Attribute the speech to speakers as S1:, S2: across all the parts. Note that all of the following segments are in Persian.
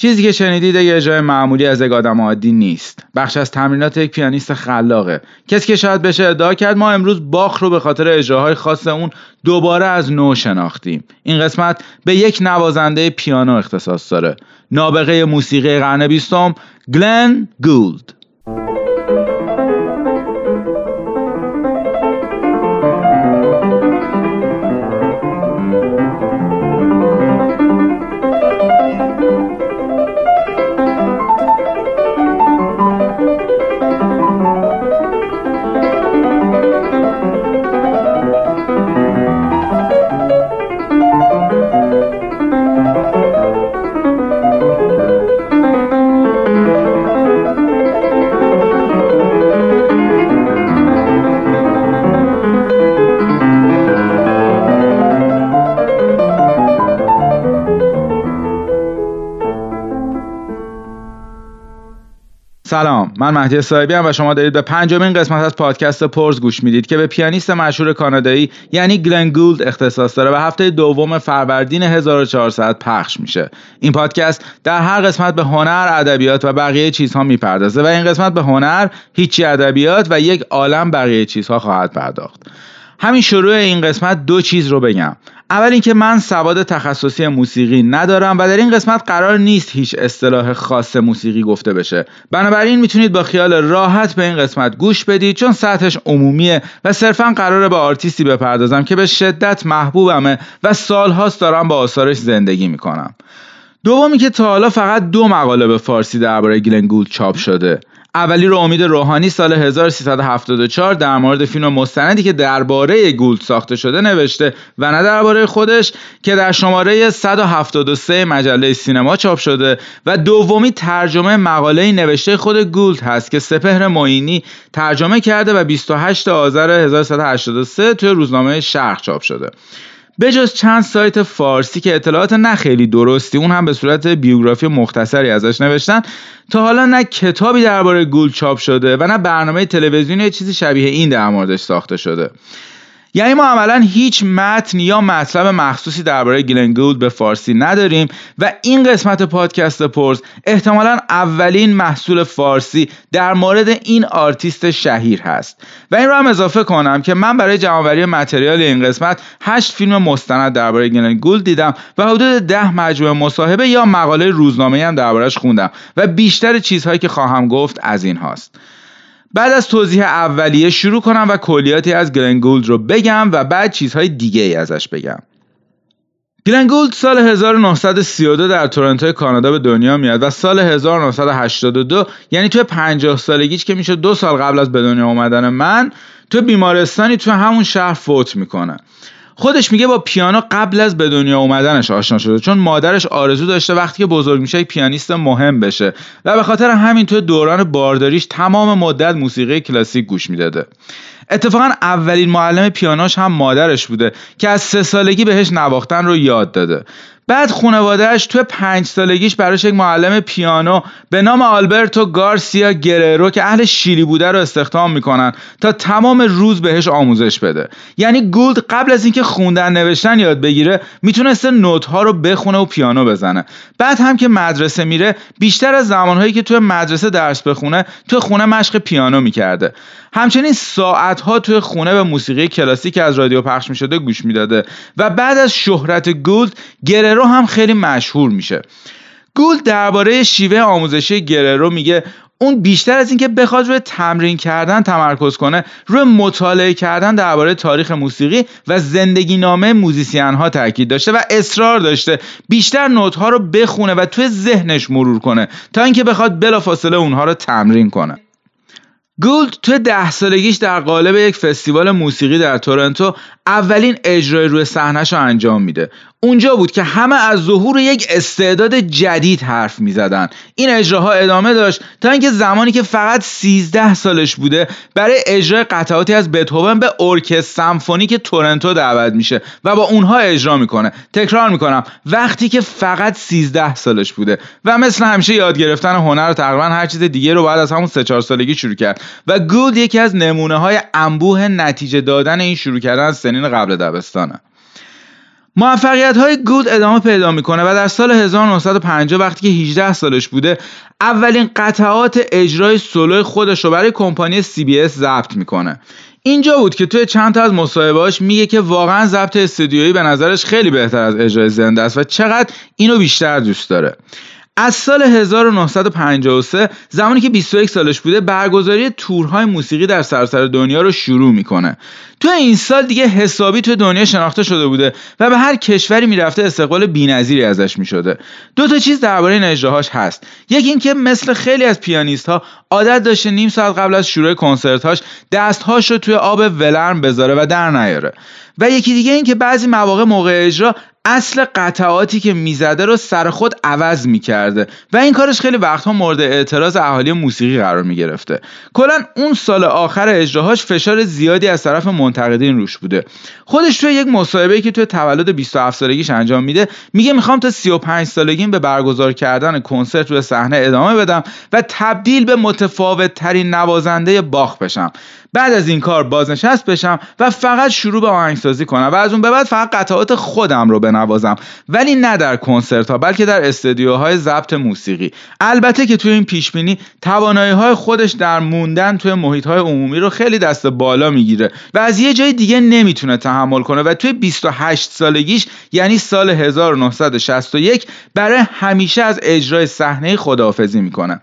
S1: چیزی که شنیدید یه اجرای معمولی از یک آدم عادی نیست. بخش از تمرینات یک پیانیست خلاقه. کسی که شاید بشه ادعا کرد ما امروز باخ رو به خاطر اجراهای خاص اون دوباره از نو شناختیم. این قسمت به یک نوازنده پیانو اختصاص داره. نابغه موسیقی قرن بیستم گلن گولد. من مهدی صاحبی هم و شما دارید به پنجمین قسمت از پادکست پرز گوش می‌دید که به پیانیست مشهور کانادایی یعنی گلن گولد اختصاص داره و هفته دوم فروردین 1400 پخش میشه. این پادکست در هر قسمت به هنر ادبیات و بقیه چیزها می‌پردازه و این قسمت به هنر هیچی ادبیات و یک عالم بقیه چیزها خواهد پرداخت. همین شروع این قسمت دو چیز رو بگم. اول اینکه من سواد تخصصی موسیقی ندارم و در این قسمت قرار نیست هیچ اصطلاح خاص موسیقی گفته بشه. بنابراین می‌تونید با خیال راحت به این قسمت گوش بدید چون سطحش عمومیه و صرفا قراره به آرتیستی بپردازم که به شدت محبوبمه و سالهاست دارم با آثارش زندگی می‌کنم. دومی که تا حالا فقط دو مقاله به فارسی درباره گلن گولد چاپ شده. اولی رو امید روحانی سال 1374 در مورد فیلم مستندی که درباره گولد ساخته شده نوشته و نه درباره خودش که در شماره 173 مجله سینما چاپ شده و دومی ترجمه مقاله نوشته خود گولد هست که سپهر معینی ترجمه کرده و 28 آذر 1183 توی روزنامه شرق چاپ شده. بجز چند سایت فارسی که اطلاعات نه خیلی درستی اون هم به صورت بیوگرافی مختصری ازش نوشتن تا حالا نه کتابی درباره گول چاپ شده و نه برنامه تلویزیونی چیزی شبیه این در موردش ساخته شده. یعنی ما عملا هیچ متن یا مطلب مخصوصی درباره گلن به فارسی نداریم و این قسمت پادکست پرز احتمالا اولین محصول فارسی در مورد این آرتیست شهیر هست. و این رو هم اضافه کنم که من برای جمعآوری material این قسمت هشت فیلم مستند درباره گلن گولد دیدم و حدود ده مجموعه مصاحبه یا مقاله روزنامه هم دربارهش خوندم و بیشتر چیزهایی که خواهم گفت از این هاست. بعد از توضیح اولیه شروع کنم و کلیاتی از گلن گولد رو بگم و بعد چیزهای دیگه ای ازش بگم. گلنگولد سال 1932 در تورنتو کانادا به دنیا میاد و سال 1982 یعنی توی 50 سالگیش که میشه دو سال قبل از به دنیا اومدن من تو بیمارستانی تو همون شهر فوت می‌کنه. خودش میگه با پیانو قبل از به دنیا اومدنش آشنا شده چون مادرش آرزو داشته وقتی که بزرگ میشه پیانیست مهم بشه و به خاطر همین تو دوران بارداریش تمام مدت موسیقی کلاسیک گوش می‌داده. اتفاقا اولین معلم پیانوش هم مادرش بوده که از سه سالگی بهش نواختن رو یاد داده. بعد خانوادهش تو پنج سالگیش براش یک معلم پیانو به نام آلبرتو گارسیا گررو که اهل شیلی بوده رو استخدام می‌کنن تا تمام روز بهش آموزش بده. یعنی گولد قبل از اینکه خوندن نوشتن یاد بگیره می‌تونسته نوت ها رو بخونه و پیانو بزنه. بعد هم که مدرسه میره بیشتر از زمانهایی که تو مدرسه درس بخونه تو خونه مشق پیانو می‌کرده. همچنین ساعت ها توی خونه به موسیقی کلاسیک از رادیو پخش می شده گوش می‌داده و بعد از شهرت گولد گررو هم خیلی مشهور میشه. گولد درباره شیوه آموزشی گررو میگه اون بیشتر از اینکه بخواد روی تمرین کردن تمرکز کنه روی مطالعه کردن درباره تاریخ موسیقی و زندگی نامه موزیسین ها تاکید داشته و اصرار داشته. بیشتر نوت ها رو بخونه و توی ذهنش مرور کنه تا اینکه بخواد بلافاصله اونها رو تمرین کنه. گولد توی ده سالگیش در قالب یک فستیوال موسیقی در تورنتو اولین اجرای روی صحنهش انجام میده. اونجا بود که همه از ظهور یک استعداد جدید حرف می زدن. این اجراها ادامه داشت تا اینکه زمانی که فقط 13 سالش بوده برای اجرای قطعاتی از بتهوون به ارکستر سمفونیک تورنتو دعوت میشه و با اونها اجرا می‌کنه تکرار می‌کنم وقتی که فقط 13 سالش بوده و مثل همیشه یاد گرفتن هنر رو تقریبا هر چیز دیگه رو بعد از همون 3 4 سالگی شروع کرد و گولد یکی از نمونه های انبوه نتیجه دادن این شروع کردن سنین قبل دبستانه موفقیت های گود ادامه پیدا می‌کنه و در سال 1950 وقتی که 18 سالش بوده اولین قطعات اجرای سولو خودش رو برای کمپانی CBS ضبط می‌کنه. اینجا بود که توی چند تا از مصاحبه‌هاش میگه که واقعا ضبط استودیویی به نظرش خیلی بهتر از اجرای زنده است و چقدر اینو بیشتر دوست داره. از سال 1953 زمانی که 21 سالش بوده برگزاری تورهای موسیقی در سراسر دنیا رو شروع می‌کنه. تو این سال دیگه حسابی تو دنیا شناخته شده بوده و به هر کشوری می‌رفته استقبال بی‌نظیری ازش می‌شده. دو تا چیز درباره این اجراهاش هست. یکی اینکه مثل خیلی از پیانیست ها عادت داشته نیم ساعت قبل از شروع کنسرتهاش دستهاش رو توی آب ولرم بذاره و در نیاره. و یکی دیگه این که بعضی مواقع موقع اجرا اصل قطعاتی که می‌زده رو سر خود عوض می‌کرده و این کارش خیلی وقتها مورد اعتراض اهالی موسیقی قرار می‌گرفته. کلا اون سال آخر اجراهاش فشار زیادی از طرف منتقدین روش بوده. خودش توی یک مصاحبه که توی تولد 27 سالگیش انجام میده میگه می‌خوام تا 35 سالگیم به برگزار کردن کنسرت روی صحنه ادامه بدم و تبدیل به متفاوت ترین نوازنده باخ بشم. بعد از این کار بازنشست بشم و فقط شروع به آهنگسازی کنم و از اون به بعد فقط قطعات خودم رو بنوازم. ولی نه در کنسرت ها بلکه در استدیوهای ضبط موسیقی. البته که توی این پیش بینی توانایی های خودش در موندن توی محیط های عمومی رو خیلی دست بالا می‌گیره و از یه جای دیگه نمی‌تونه تحمل کنه و توی 28 سالگیش یعنی سال 1961 برای همیشه از اجرای صحنه خداحافظی می‌کنه.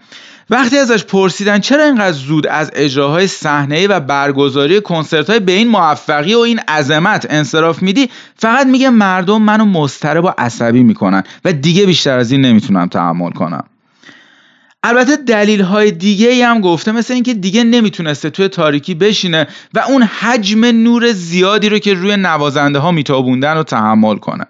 S1: وقتی ازش پرسیدن چرا اینقدر زود از اجراهای صحنه و برگزاری کنسرت های به این موفقی و این عظمت انصراف میدی فقط میگه مردم منو مضطرب و عصبی می‌کنن و دیگه بیشتر از این نمی‌تونم تحمل کنم. البته دلیل های دیگه ای هم گفته مثل اینکه دیگه نمی‌تونسته توی تاریکی بشینه و اون حجم نور زیادی رو که روی نوازنده ها میتابوندن رو تحمل کنه.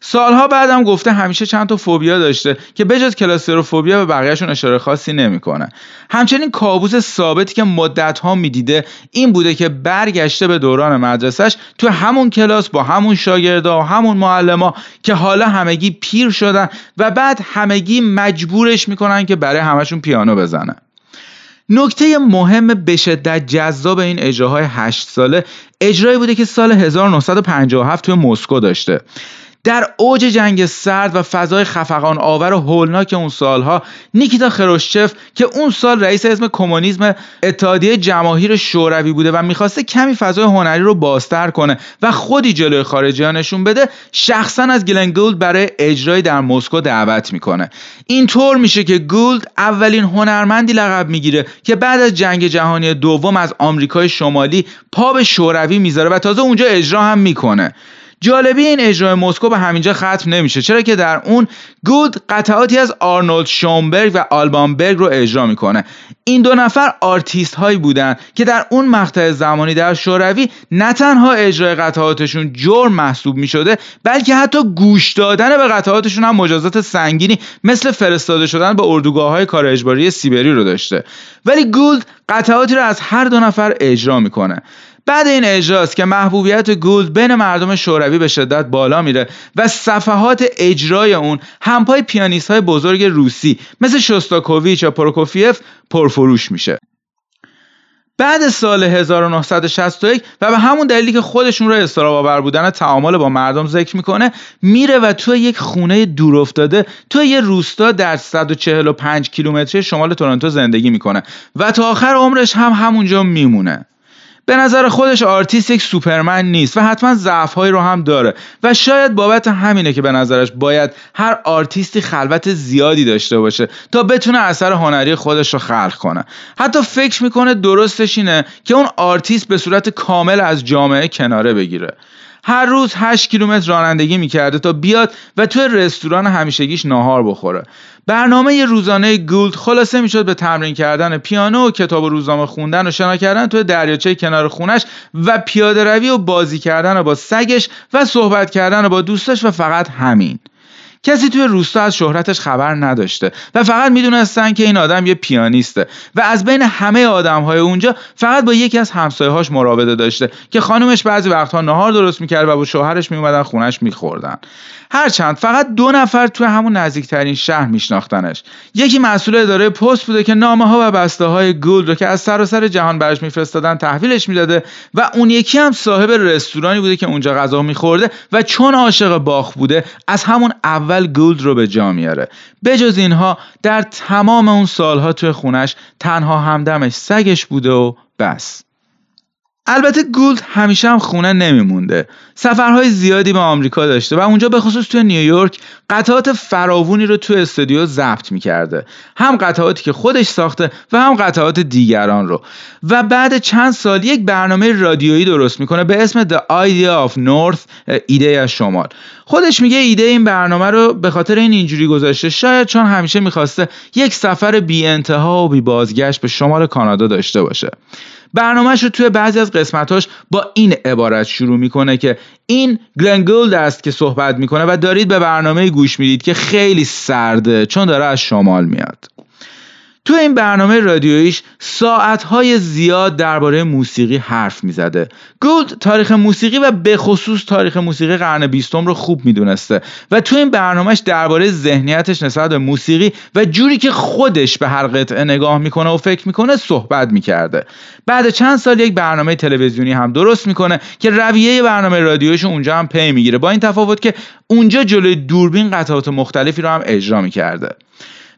S1: سالها بعدم گفته همیشه چند تا فوبیا داشته که بجز کلاستروفوبیا به بقیهشون اشاره خاصی نمی‌کنه. همچنین کابوس ثابتی که مدت ها می‌دیده این بوده که برگشته به دوران مدرسهش تو همون کلاس با همون شاگردا و همون معلما که حالا همگی پیر شدن و بعد همگی مجبورش می‌کنن که برای همشون پیانو بزنه نکته مهم به شدت جذاب این اجراهای هشت ساله اجرایی بوده که سال 1957 توی مسکو داشته. در اوج جنگ سرد و فضای خفقان آور و هولناک اون سالها نیکیتا خروشچف که اون سال رئیس حزب کمونیسم اتحادیه جماهیر شوروی بوده و می‌خواسته کمی فضای هنری رو بازتر کنه و خودی جلوی خارجی نشون بده شخصا از گلن گولد برای اجرای در مسکو دعوت می‌کنه. اینطور میشه که گولد اولین هنرمندی لقب می‌گیره که بعد از جنگ جهانی دوم از آمریکای شمالی پا به شوروی می‌ذاره و تازه اونجا اجرا هم می‌کنه. جالبی این اجرای مسکو به همینجا ختم نمیشه. چرا که در اون گولد قطعاتی از آرنولد شونبرگ و آلبان برگ رو اجرا می‌کنه. این دو نفر آرتیست هایی بودن که در اون مقطع زمانی در شوروی نه تنها اجرای قطعاتشون جرم محسوب می‌شده بلکه حتی گوش دادن به قطعاتشون هم مجازات سنگینی مثل فرستاده شدن به اردوگاه های کار اجباری سیبری رو داشته. ولی گولد قطعاتی رو از هر دو نفر اجرا می‌کنه. بعد این اجراست که محبوبیت گولد بین مردم شوروی به شدت بالا میره و صفحات اجرای اون همپای پیانیست های بزرگ روسی مثل شوستاکوویچ یا پروکوفیف پرفروش میشه. بعد سال 1961 و به همون دلیلی که خودشون رو اضطراب آور بودن تعامل با مردم ذکر می‌کنه میره و توی یک خونه دور افتاده توی یه روستا در 145 کیلومتری شمال تورنتو زندگی می‌کنه و تا آخر عمرش هم همونجا میمونه. به نظر خودش آرتیست یک سوپرمن نیست و حتما ضعفهایی رو هم داره. و شاید بابت همینه که به نظرش باید هر آرتیستی خلوت زیادی داشته باشه تا بتونه اثر هنری خودش رو خلق کنه. حتی فکر می‌کنه درستش اینه که اون آرتیست به صورت کامل از جامعه کناره بگیره. هر روز 8 کیلومتر رانندگی می‌کرده تا بیاد و توی رستوران همیشگیش ناهار بخوره. برنامه روزانه گولد خلاصه می‌شد به تمرین کردن پیانو و کتاب و روزنامه خوندن و شنا کردن توی دریاچه کنار خونش و پیاده روی و بازی کردن با سگش و صحبت کردن با دوستش و فقط همین. کسی توی روستا از شهرتش خبر نداشته و فقط می‌دونستن که این آدم یه پیانیسته و از بین همه آدمهای اونجا فقط با یکی از همسایه‌هاش مراوده داشته که خانومش بعضی وقتها نهار درست می‌کرد و با شوهرش میومدن خونش میخوردن. هرچند فقط دو نفر توی همون نزدیکترین شهر میشناختنش. یکی مسئول اداره پست بوده که نامه ها و بسته های رو که از سراسر جهان برش میفرستادن تحویلش می‌داده و اون یکی هم صاحب رستورانی بوده که اونجا غذا میخورده و چون عاشق باخ بوده از همون اول گولد رو به جا میاره. بجز اینها در تمام اون سالها توی خونش تنها همدمش سگش بوده و بس. البته گولد همیشه هم خونه نمیمونده. سفرهای زیادی به آمریکا داشته و اونجا به خصوص توی نیویورک قطعات فراوونی رو توی استودیو ضبط می‌کرده. هم قطعاتی که خودش ساخته و هم قطعات دیگران رو. و بعد چند سال یک برنامه رادیویی درست می‌کنه به اسم The Idea of North ایده از شمال. خودش میگه ایده این برنامه رو به خاطر این اینجوری گذاشته شاید چون همیشه می‌خواسته یک سفر بی انتها و بی بازگشت به شمال کانادا داشته باشه. برنامهش رو توی بعضی از قسمتاش با این عبارت شروع می‌کنه که این گلنگولد است که صحبت می‌کنه و دارید به برنامه گوش می‌دید که خیلی سرده چون داره از شمال میاد. تو این برنامه رادیویش ساعتهای زیاد درباره موسیقی حرف می‌زده. گولد تاریخ موسیقی و به خصوص تاریخ موسیقی قرن بیستم رو خوب می‌دونسته و تو این برنامهش درباره ذهنیتش نسبت به موسیقی و جوری که خودش به هر قطعه نگاه می‌کنه و فکر می‌کنه صحبت می‌کرده. بعد چند سال یک برنامه تلویزیونی هم درست می‌کنه که رویه برنامه رادیویش اونجا هم پی می‌گیره با این تفاوت که اونجا جلوی دوربین قطعات مختلفی رو هم اجرا می‌کرده.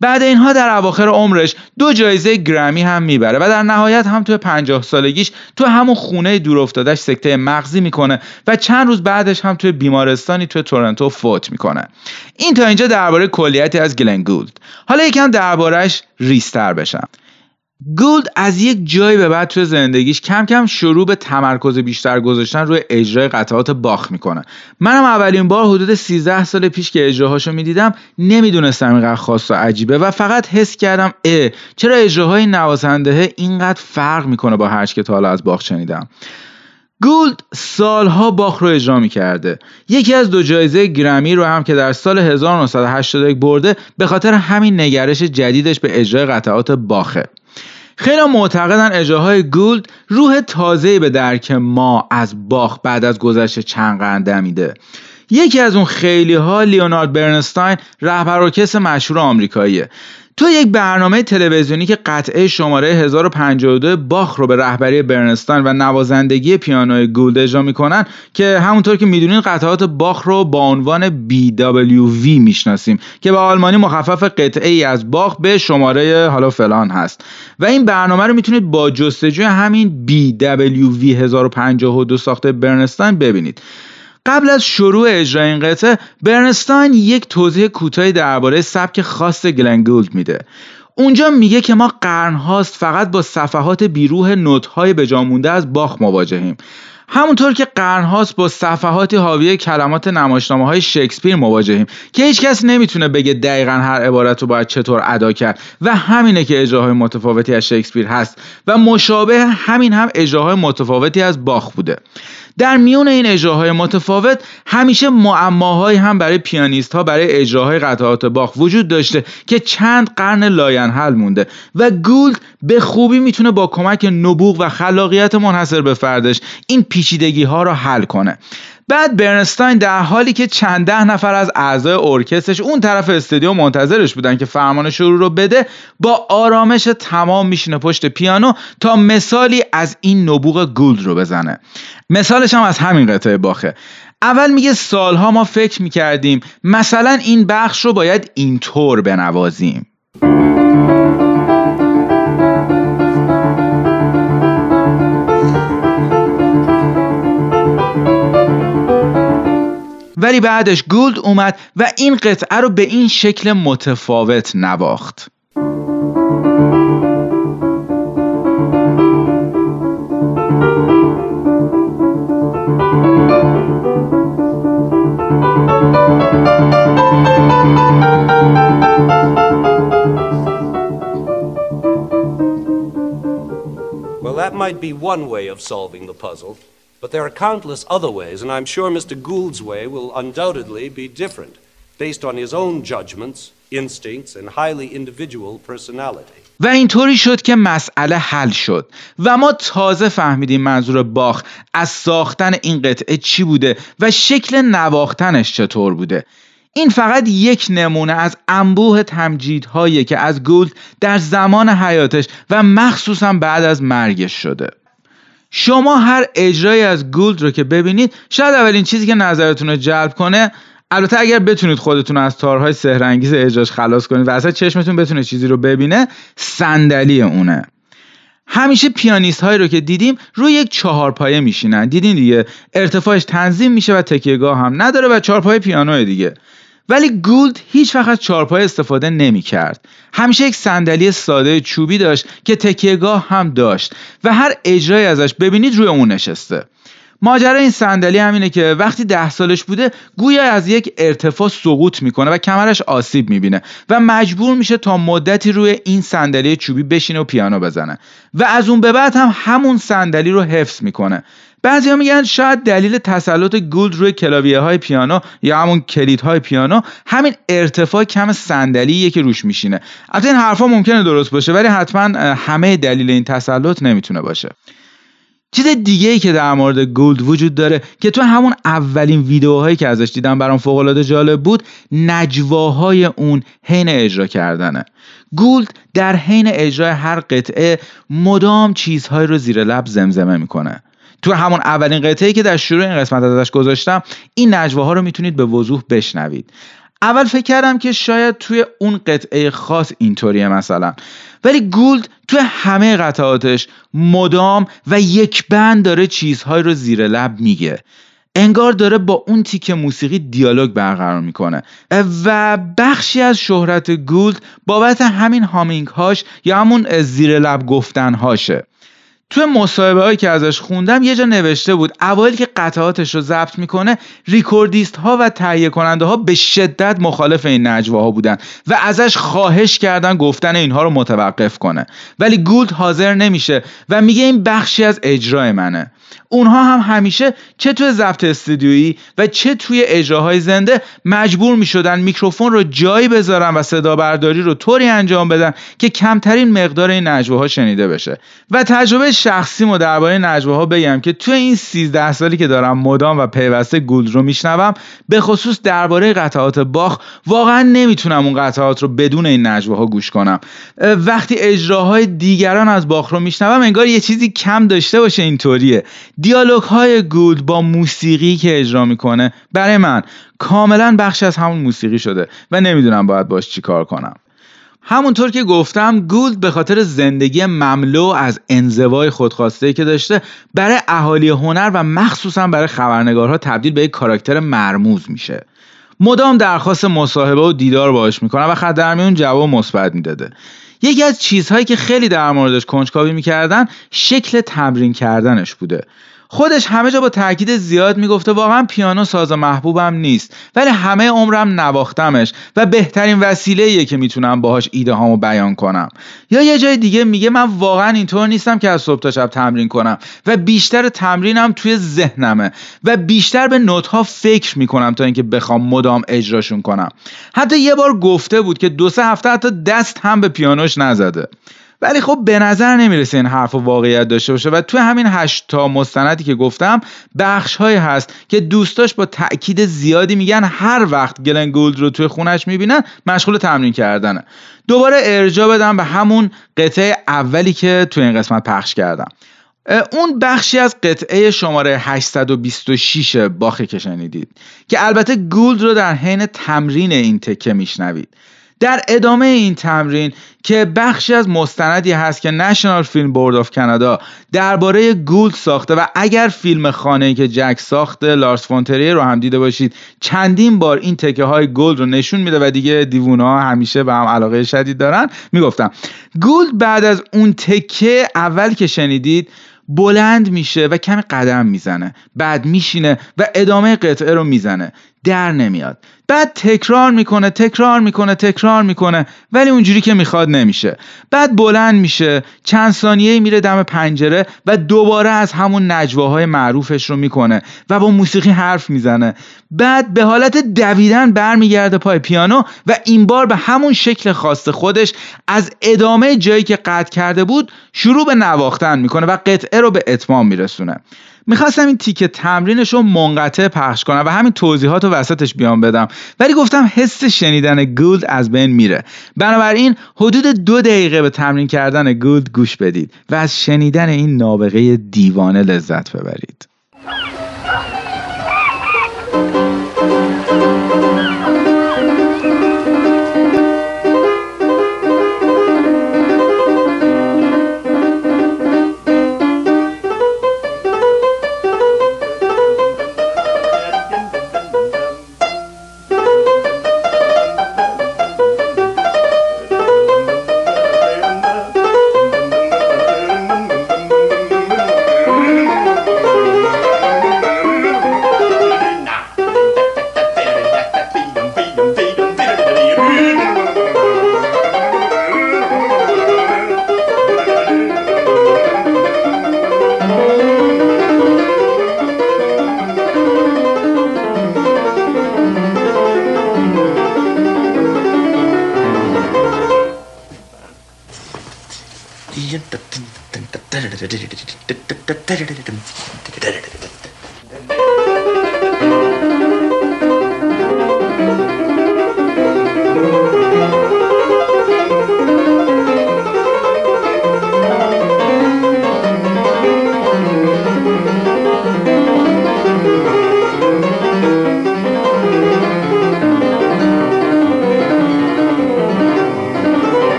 S1: بعد اینها در اواخر عمرش دو جایزه گرمی هم می‌بره و در نهایت هم توی پنجاه سالگیش تو همون خونه دور افتادش سکته مغزی می‌کنه و چند روز بعدش هم توی بیمارستانی توی تورنتو فوت می‌کنه. این تا اینجا درباره کلیتی از گلن گولد. حالا یکم دربارهش ریستر بشم. گولد از یک جایی به بعد توی زندگیش کم کم شروع به تمرکز بیشتر گذاشتن روی اجرای قطعات باخ می‌کنه. منم اولین بار حدود 13 سال پیش که اجراهاشو می‌دیدم نمی‌دونستم اینقدر خاص و عجیبه و فقط حس کردم اه چرا اجراهای نوازنده اینقدر فرق می‌کنه با هرچ که تا حالا از باخ شنیدم؟ گولد سالها باخ رو اجرا می‌کرده. یکی از دو جایزه گرمی رو هم که در سال 1981 برده به خاطر همین نگرش جدیدش به اجرای قطعات باخه خیلی معتقدن اجراهای گولد روح تازه به درک ما از باخ بعد از گذشت چند قرن میده یکی از اون خیلی ها لیونارد برنستاین رهبر ارکستر مشهور آمریکاییه. تو یک برنامه تلویزیونی که قطعه شماره 1052 باخ رو به رهبری برنستاین و نوازندگی پیانوی گولد اجرا می‌کنن که همونطور که می‌دونین قطعات باخ رو با عنوان BWV می‌شناسیم که به آلمانی مخفف قطعه ای از باخ به شماره حالا فلان هست. و این برنامه رو می‌تونید با جستجوی همین BWV 1052 ساخته برنستاین ببینید. قبل از شروع اجرای این قطعه برنستاین یک توضیح کوتاهی درباره سبک خاص گلنگولد میده. اونجا میگه که ما قرنهاست فقط با صفحات بیروح نوتهای بجامونده از باخ مواجهیم. همونطور که قرنهاست با صفحاتی حاوی کلمات نمایشنامه های شکسپیر مواجهیم که هیچ کس نمی‌تونه بگه دقیقا هر عبارت رو باید چطور ادا کرد و همینه که اجراهای متفاوتی از شکسپیر هست و مشابه همین هم اجراهای متفاوتی از باخ بوده. در میون این اجراهای متفاوت همیشه معماهایی هم برای پیانیست ها برای اجراهای قطعات باخ وجود داشته که چند قرن لاینحل مونده و گولد به خوبی می‌تونه با کمک نبوغ و خلاقیت منحصر به فردش این پیچیدگی ها را حل کنه. بعد برنستاین در حالی که چند ده نفر از اعضای ارکسترش اون طرف استودیو منتظرش بودن که فرمان شروع رو بده با آرامش تمام میشینه پشت پیانو تا مثالی از این نبوغ گولد رو بزنه. مثالش هم از همین قطعه باخه. اول میگه سالها ما فکر می‌کردیم مثلا این بخش رو باید اینطور بنوازیم. ولی بعدش گولد اومد و این قطعه رو به این شکل متفاوت نواخت
S2: Well, that might be one way of solving the puzzle. But there are countless other ways, and I'm sure Mr. Gould's way will undoubtedly be different. based on his own judgments, instincts, and highly individual personality.
S1: و اینطوری شد که مسئله حل شد و ما تازه فهمیدیم منظور باخ از ساختن این قطعه چی بوده و شکل نواختنش چطور بوده این فقط یک نمونه از انبوه تمجیدهایی که از گولد در زمان حیاتش و مخصوصا بعد از مرگش شده شما هر اجرایی از گولد رو که ببینید شاید اولین چیزی که نظرتون رو جلب کنه البته اگر بتونید خودتون از تارهای سهرنگیز اجراش خلاص کنید و اصلا چشمتون بتونه چیزی رو ببینه صندلی اونه. همیشه پیانیست هایی رو که دیدیم روی یک چهارپایه میشینن. دیدین دیگه ارتفاعش تنظیم میشه و تکیهگاه هم نداره و چهارپایه پیانو دیگه. ولی گولد هیچ وقت چارپای استفاده نمی کرد. همیشه یک صندلی ساده چوبی داشت که تکیهگاه هم داشت و هر اجرای ازش ببینید روی اون نشسته. ماجرا این صندلی همینه که وقتی ده سالش بوده گویا از یک ارتفاع سقوط می‌کنه و کمرش آسیب می‌بینه و مجبور میشه تا مدتی روی این صندلی چوبی بشینه و پیانو بزنه و از اون به بعد هم همون صندلی رو حفظ می‌کنه بعضی میگن شاید دلیل تسلط گولد روی کلاویه های پیانو یا همون کلید های پیانو همین ارتفاع کم صندلیه که روش میشینه. البته این حرفا ممکنه درست باشه ولی حتما همه دلیل این تسلط نمی‌تونه باشه. چیز دیگه ای که در مورد گولد وجود داره که تو همون اولین ویدیوهایی که ازش دیدم برام فوق العاده جالب بود نجواهای اون حین اجرا کردنه. گولد در حین اجرای هر قطعه مدام چیزهایی رو زیر لب زمزمه می‌کنه. تو همون اولین قطعه که در شروع این قسمت ازش گذاشتم این نجواها رو می‌تونید به وضوح بشنوید. اول فکر کردم که شاید توی اون قطعه خاص اینطوریه مثلا. ولی گولد توی همه قطعاتش مدام و یک بند داره چیزهای رو زیر لب میگه. انگار داره با اون تیک موسیقی دیالوگ برقرار می‌کنه. و بخشی از شهرت گولد بابت همین هامینگ هاش یا همون زیر لب گفتن هاشه توی مصاحبه هایی که ازش خوندم یه جا نوشته بود اوایل که قطعاتش رو ضبط می‌کنه recordist ها و تهیه کننده ها به شدت مخالف این نجواها بودن و ازش خواهش کردن گفتن اینها رو متوقف کنه. ولی گولد حاضر نمیشه و میگه این بخشی از اجرای منه. اونها هم همیشه چه توی ضبط استودیویی و چه توی اجراهای زنده مجبور می شدن میکروفون رو جایی بذارن و صدا برداری رو طوری انجام بدن که کمترین مقدار این نجواها شنیده بشه. و تجربه شخصیمو درباره نجواها بگم که توی این 13 سالی که دارم مدام و پیوسته گولد رو میشنوم به خصوص درباره قطعات باخ واقعا نمی‌تونم اون قطعات رو بدون این نجواها گوش کنم. وقتی اجراهای دیگران از باخ رو میشنوم انگار یه چیزی کم داشته باشه اینطوریه. دیالوگ های گولد با موسیقی که اجرا می‌کنه برای من کاملا بخش از همون موسیقی شده و نمی‌دونم باید باش چی کار کنم. همونطور که گفتم گولد به خاطر زندگی مملو از انزوای خودخواسته که داشته برای اهالی هنر و مخصوصا برای خبرنگارها تبدیل به یک کاراکتر مرموز میشه. مدام درخواست مصاحبه و دیدار باش می‌کنه و خط در میون جواب مثبت می‌داده. یکی از چیزهایی که خیلی در موردش کنجکاوی می‌کردن شکل تمرین کردنش بوده. خودش همه جا با تاکید زیاد می‌گفته واقعا پیانو ساز محبوبم نیست ولی همه عمرم نواختمش و بهترین وسیله که می‌تونم باهاش ایده هامو بیان کنم. یا یه جای دیگه میگه من واقعا اینطور نیستم که از صبح تا شب تمرین کنم و بیشتر تمرینم توی ذهنمه و بیشتر به نوت ها فکر می‌کنم تا اینکه بخوام مدام اجراشون کنم. حتی یه بار گفته بود که دو سه هفته حتی دست هم به پیانوش نزده. ولی خب به نظر نمی‌رسه این حرف و واقعیت داشته باشه. و توی همین هشت تا مستندی که گفتم بخش های هست که دوستاش با تاکید زیادی میگن هر وقت گلن گولد رو توی خونش می‌بینن مشغول تمرین کردنه. دوباره ارجا بدم به همون قطعه اولی که توی این قسمت پخش کردم. اون بخشی از قطعه شماره 826 باخی که شنیدید که البته گولد رو در حین تمرین این تکه میشنوید. در ادامه این تمرین که بخشی از مستندی هست که نشنال فیلم بورد آف کانادا درباره گولد ساخته و اگر فیلم خانه که جک ساخته لارس فونتریه رو هم دیده باشید چندین بار این تکه های گولد رو نشون میده و دیگه دیوونه ها همیشه به هم علاقه شدید دارن. می‌گفتم گولد بعد از اون تکه اول که شنیدید بلند میشه و کمی قدم می‌زنه بعد میشینه و ادامه قطعه رو می‌زنه. در نمیاد. بعد تکرار می‌کنه تکرار می‌کنه تکرار می‌کنه ولی اونجوری که می‌خواد نمیشه. بعد بلند میشه چند ثانیه میره دم پنجره و دوباره از همون نجواهای معروفش رو می‌کنه و با موسیقی حرف می‌زنه. بعد به حالت دویدن برمیگرده پای پیانو و این بار به همون شکل خاص خودش از ادامه جایی که قطع کرده بود شروع به نواختن می‌کنه و قطعه رو به اتمام میرسونه. می‌خواستم این تیکه تمرینش رو منقطع پخش کنم و همین توضیحات رو وسطش بیان بدم. ولی گفتم حس شنیدن گولد از بین میره. بنابراین حدود دو دقیقه به تمرین کردن گولد گوش بدید و از شنیدن این نابغه دیوانه لذت ببرید.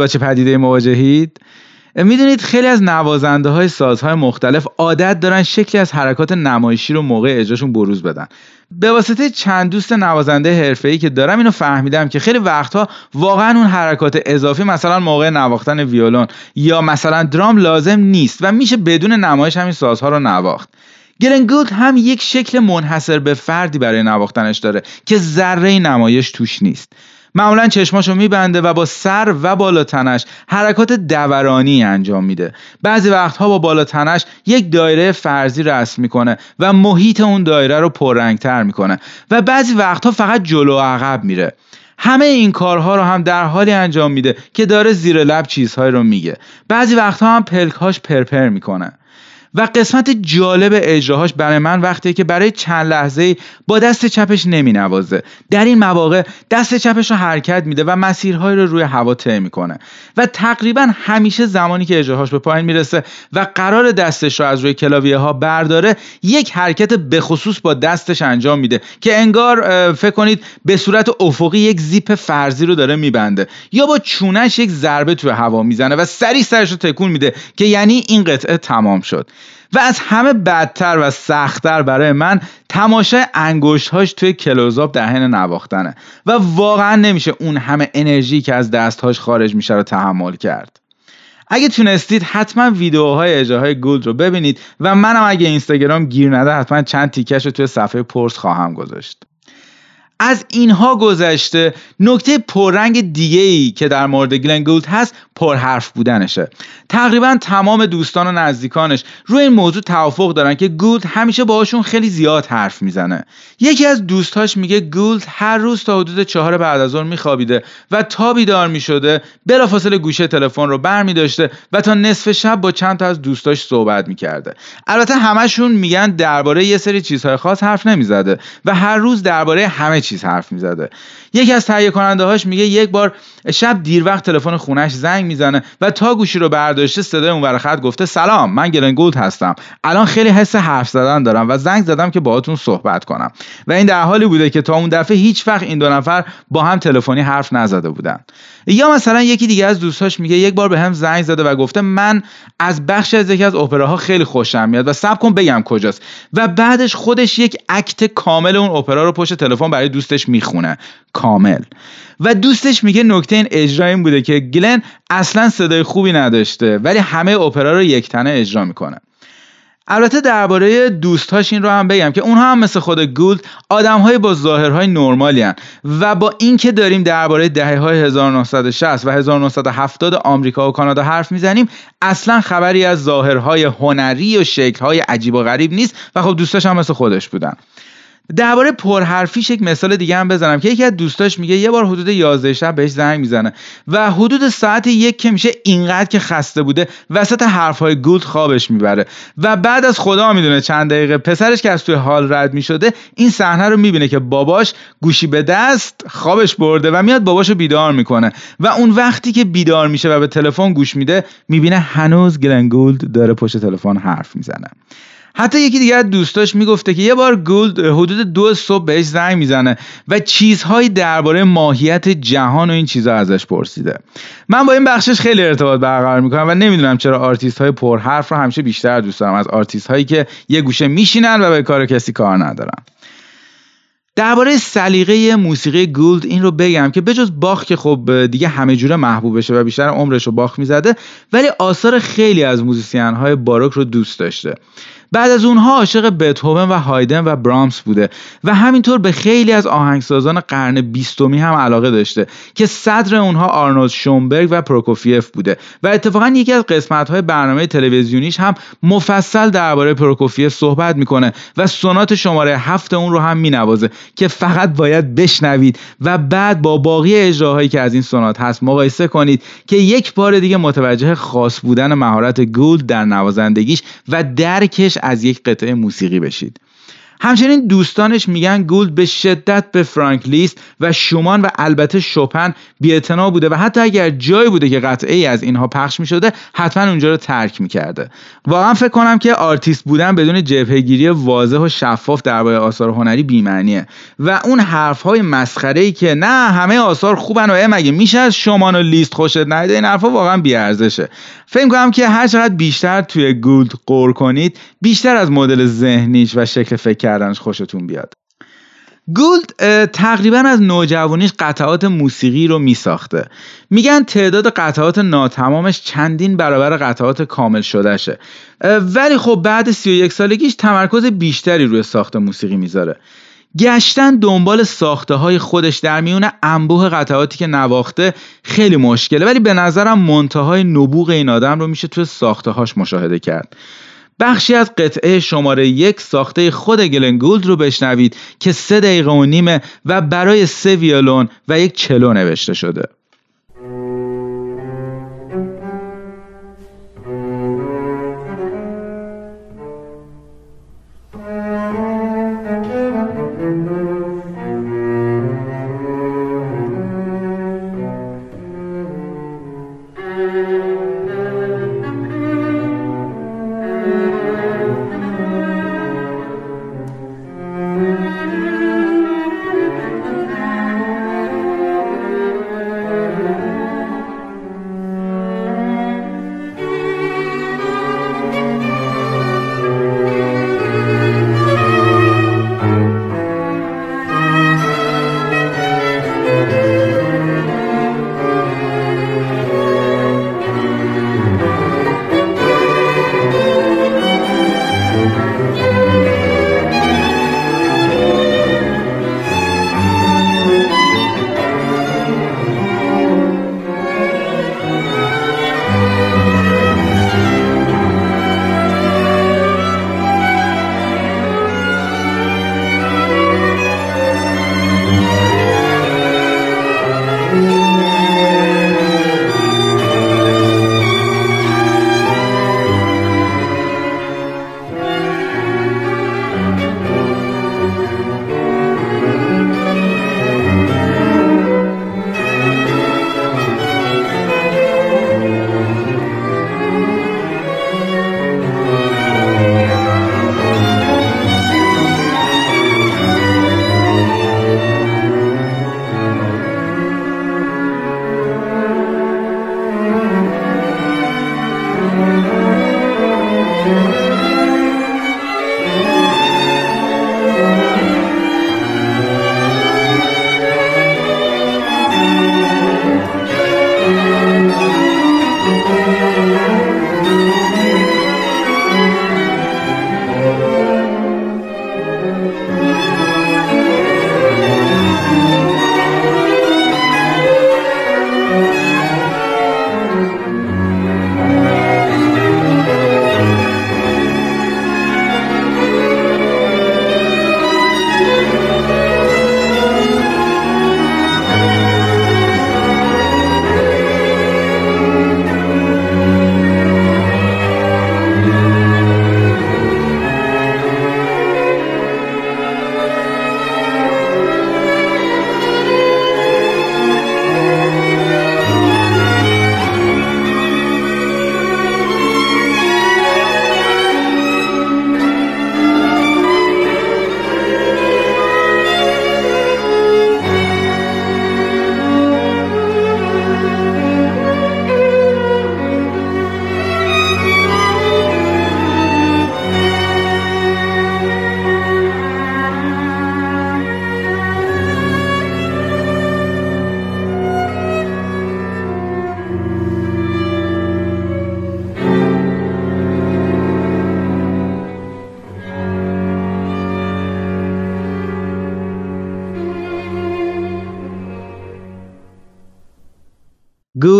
S1: با چه پدیده مواجهید؟ می‌دونید خیلی از نوازنده های سازهای مختلف عادت دارن شکلی از حرکات نمایشی رو موقع اجراشون بروز بدن. به واسطه چند دوست نوازنده حرفه‌ای که دارم اینو فهمیدم که خیلی وقتها واقعا اون حرکات اضافی مثلا موقع نواختن ویولون یا مثلا درام لازم نیست و میشه بدون نمایش همین سازها رو نواخت. گلن گولد هم یک شکل منحصر به فردی برای نواختنش داره که ذره نمایش توش نیست. معمولا چشماشو میبنده و با سر و بالا تنش حرکات دورانی انجام میده. بعضی وقتها با بالا تنش یک دایره فرضی رسم می‌کنه و محیط اون دایره رو پررنگتر می‌کنه و بعضی وقتها فقط جلو و عقب میره. همه این کارها رو هم در حالی انجام میده که داره زیر لب چیزهایی رو میگه. بعضی وقتها هم پلکهاش پرپر می‌کنه. و قسمت جالب اجراهاش برای من وقتی که برای چند لحظه با دست چپش نمی نوازه در این مواقع دست چپش رو حرکت میده و مسیرهایی رو روی هوا طی می‌کنه. و تقریبا همیشه زمانی که اجراهاش به پایین می‌رسه و قرار دستش رو از روی کلاویه ها برداره یک حرکت بخصوص با دستش انجام میده که انگار فکر کنید به صورت افقی یک زیپ فرضی رو داره میبنده یا با چونش یک ضربه توی هوا می‌زنه و سری سرش رو تکون میده که یعنی این قطعه تمام شد. و از همه بدتر و سختتر برای من تماشای انگشتهاش توی کلوزاپ در حین نواختنه. و واقعا نمیشه اون همه انرژی که از دستهاش خارج میشه رو تحمل کرد. اگه تونستید حتما ویدیوهای اجراهای گولد رو ببینید و منم اگه اینستاگرام گیر نده حتما چند تیکش رو توی صفحه پرس خواهم گذاشت. از اینها گذشته نکته پررنگ دیگه ای که در مورد گلن گولد هست پرحرف بودنشه. تقریبا تمام دوستان و نزدیکانش روی این موضوع توافق دارن که گولد همیشه باهاشون خیلی زیاد حرف می‌زنه. یکی از دوستاش میگه گولد هر روز تا حدود چهار بعد از ظهر میخوابیده و تا بیدار می‌شده بلافاصله گوشه تلفن رو برمیداشته و تا نصف شب با چند تا از دوستاش صحبت می‌کرده. البته همشون میگن درباره یه سری چیزهای خاص حرف نمی‌زده و هر روز درباره همه چیز حرف می‌زده. یکی از تهیه کننده هاش میگه یک بار شب دیر وقت تلفن خونش زنگ می‌زنه و تا گوشی رو برداشته صدای اون خط گفته سلام من گلن گولد هستم. الان خیلی حس حرف زدن دارم و زنگ زدم که باهاتون صحبت کنم. و این در حالی بوده که تا اون دفعه هیچ وقت این دو نفر با هم تلفنی حرف نزده بودن. یا مثلا یکی دیگه از دوستاش میگه یک بار به هم زنگ زده و گفته من از بخش از یکی از اپراها خیلی خوشم میاد و سب کن بگم کجاست. و بعدش خودش یک اکت کامل اون اپرا رو پشت تلفن برای دوستش می‌خونه. کامل. و دوستش میگه نکته این اجرا این بوده که گلن اصلا صدای خوبی نداشته ولی همه اپرا رو یک تنه اجرا می‌کنه. البته درباره دوستاش این رو هم بگم که اونها هم مثل خود گولد آدمهای با ظاهرهای نرمالی هن و با اینکه داریم درباره دهه های 1960 و 1970 آمریکا و کانادا حرف می‌زنیم اصلا خبری از ظاهرهای هنری و شکلهای عجیب و غریب نیست و خب دوستاش هم مثل خودش بودن. درباره پرحرفیش یک مثال دیگه هم بزنم که یکی از دوستاش میگه یه بار حدود 11 شب بهش زنگ می‌زنه و حدود ساعت یک که میشه اینقدر که خسته بوده وسط حرفهای گولد خوابش می‌بره و بعد از خدا می‌دونه چند دقیقه پسرش که از توی حال رد می‌شده این صحنه رو می‌بینه که باباش گوشی به دست خوابش برده و میاد باباشو بیدار می‌کنه و اون وقتی که بیدار میشه و به تلفن گوش میده می‌بینه هنوز گلن گولد داره پشت تلفن حرف می‌زنه. حتی یکی دیگه دوستاش می‌گفته که یه بار گولد حدود دو صبح بهش زنگ می‌زنه و چیزهایی درباره ماهیت جهان و این چیزها ازش پرسیده. من با این بخشش خیلی ارتباط برقرار می‌کنم و نمی‌دونم چرا آرتیست های پرحرف رو همیشه بیشتر دوست دارم از آرتیست هایی که یه گوشه میشینن و به کار کسی کار ندارن. درباره سلیقه موسیقی گولد این رو بگم که بجز باخ که خب دیگه همه جوره محبوبشه و بیشتر عمرش رو باخ می‌زده ولی آثار خیلی از موزیسین های باروک رو دوست داشته. بعد از اونها عاشق بتهوون و هایدن و برامس بوده و همینطور به خیلی از آهنگسازان قرن بیستمی هم علاقه داشته که صدر اونها آرنولد شونبرگ و پروکوفیف بوده و اتفاقا یکی از قسمت های برنامه تلویزیونیش هم مفصل درباره پروکوفیف صحبت می‌کنه و سونات شماره هفت اون رو هم مینوازه که فقط باید بشنوید و بعد با باقی اجراهایی که از این سونات هست مقایسه کنید که یک بار دیگه متوجه خاص بودن مهارت گولد در نوازندگیش و درکش از یک قطعه موسیقی بشید. همچنین دوستانش میگن گولد به شدت به فرانتس لیست و شومان و البته شوپن بی‌اعتنا بوده و حتی اگر جایی بوده که قطعه ای از اینها پخش می‌شده حتما اونجا رو ترک می‌کرده. واقعا فکر کنم که آرتیست بودن بدون جبهه‌گیری واضح و شفاف درباره آثار هنری بی‌معنیه و اون حرفهای مسخره ای که نه همه آثار خوبن و مگه میشه از شومان و لیست خوشت نیاد؟ این حرفها واقعا بیارزشه. فکر کنم که هر چقدر بیشتر توی گولد قور کنید بیشتر از مدل ذهنیش و شکل فکر کردنش خوشتون بیاد. گولد تقریبا از نوجوانیش قطعات موسیقی رو می ساخته میگن تعداد قطعات ناتمامش چندین برابر قطعات کامل شدهشه. ولی خب بعد 31 سالگیش تمرکز بیشتری روی ساخت موسیقی می‌ذاره. گشتن دنبال ساخته های خودش در میون انبوه قطعاتی که نواخته خیلی مشکله. ولی به نظرم منتهای نبوغ این آدم رو میشه توی ساخته هاش مشاهده کرد. بخشی از قطعه شماره یک ساخته خود گلنگولد رو بشنوید که سه دقیقه و نیمه و برای سه ویولون و یک چلو نوشته شده.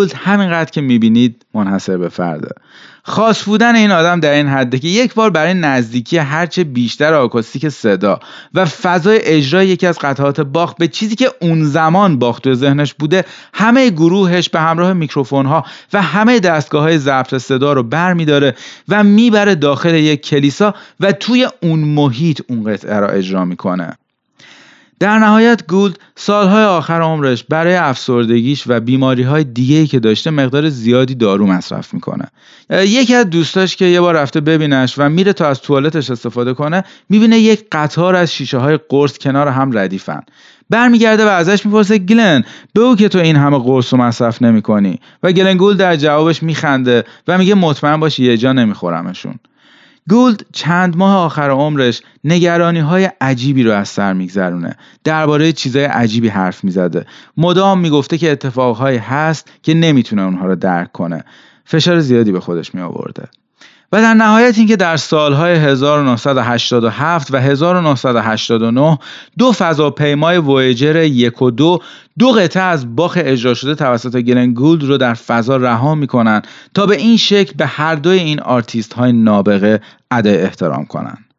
S1: گولد همینقدر که می‌بینید منحصر به فرده. خاص بودن این آدم در این حده که یک بار برای نزدیکی هرچه بیشتر آکوستیک صدا و فضای اجرای یکی از قطعات باخ به چیزی که اون زمان باخت تو ذهنش بوده همه گروهش به همراه میکروفون ها و همه دستگاه های ضبط صدا رو بر میداره و می‌بره داخل یک کلیسا و توی اون محیط اون قطعه را اجرا می‌کنه. در نهایت گولد سالهای آخر عمرش برای افسردگیش و بیماری های دیگه که داشته مقدار زیادی دارو مصرف می‌کنه. یکی از دوستاش که یه بار رفته ببینش و میره تا از توالتش استفاده کنه می‌بینه یک قطار از شیشه های قرص کنار هم ردیفن. برمیگرده و ازش می‌پرسه گلن بگو که تو این همه قرص رو مصرف نمی‌کنی؟ و گلن گولد در جوابش میخنده و میگه مطمئن باش یه جا نمیخورمشون. گولد چند ماه آخر عمرش نگرانی های عجیبی رو از سر میگذرونه. درباره چیزای عجیبی حرف می‌زده. مدام می‌گفته که اتفاقهایی هست که نمی‌تونه اونها رو درک کنه. فشار زیادی به خودش می آورده و در نهایت اینکه در سالهای 1987 و 1989 دو فضاپیمای وویجر یک و دو دو قطعه از باخ اجرا شده توسط گلن گولد رو در فضا رها می‌کنن تا به این شکل به هر دوی این آرتیست های نابغه ادای احترام کنند.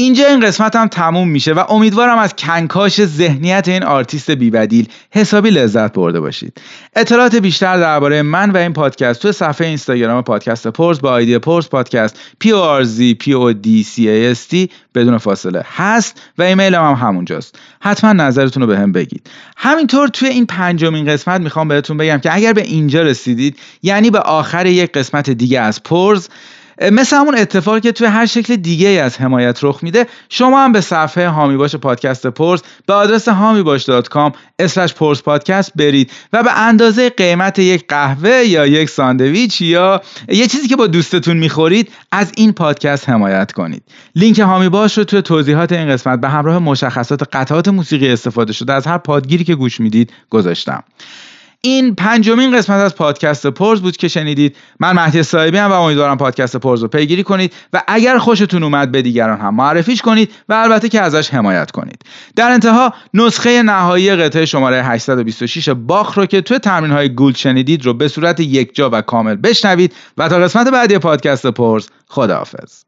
S1: اینجا این قسمت هم تموم میشه و امیدوارم از کنکاش ذهنیت این آرتیست بیبدیل حسابی لذت برده باشید. اطلاعات بیشتر درباره من و این پادکست تو صفحه اینستاگرام پادکست پورس با آیدی پورس پادکست P O R Z P O D C A S T بدون فاصله هست و ایمیل هم, هم همونجاست. حتما نظرتون رو به هم بگید. همینطور توی این پنجمین قسمت می‌خوام بهتون بگم که اگر به اینجا رسیدید یعنی به آخر یک قسمت دیگه از پورز مثل همون اتفاقی که توی هر شکل دیگه از حمایت رخ میده شما هم به صفحه هامی باش پادکست پرس به آدرس هامیباش.com اسلش پرس پادکست برید و به اندازه قیمت یک قهوه یا یک ساندویچ یا یه چیزی که با دوستتون می‌خورید از این پادکست حمایت کنید. لینک هامی باش رو توی توضیحات این قسمت به همراه مشخصات قطعات موسیقی استفاده شده از هر پادگیری که گوش می‌دید گذاشتم. این پنجمین قسمت از پادکست پرز بود که شنیدید. من مهدی صاحبی هم و امیدوارم پادکست پرز رو پیگیری کنید و اگر خوشتون اومد به دیگران هم معرفیش کنید و البته که ازش حمایت کنید. در انتها نسخه نهایی قطعه شماره 826 باخ رو که توی تمرین های گولد شنیدید رو به صورت یکجا و کامل بشنوید و تا قسمت بعدی پادکست پرز خداحافظ.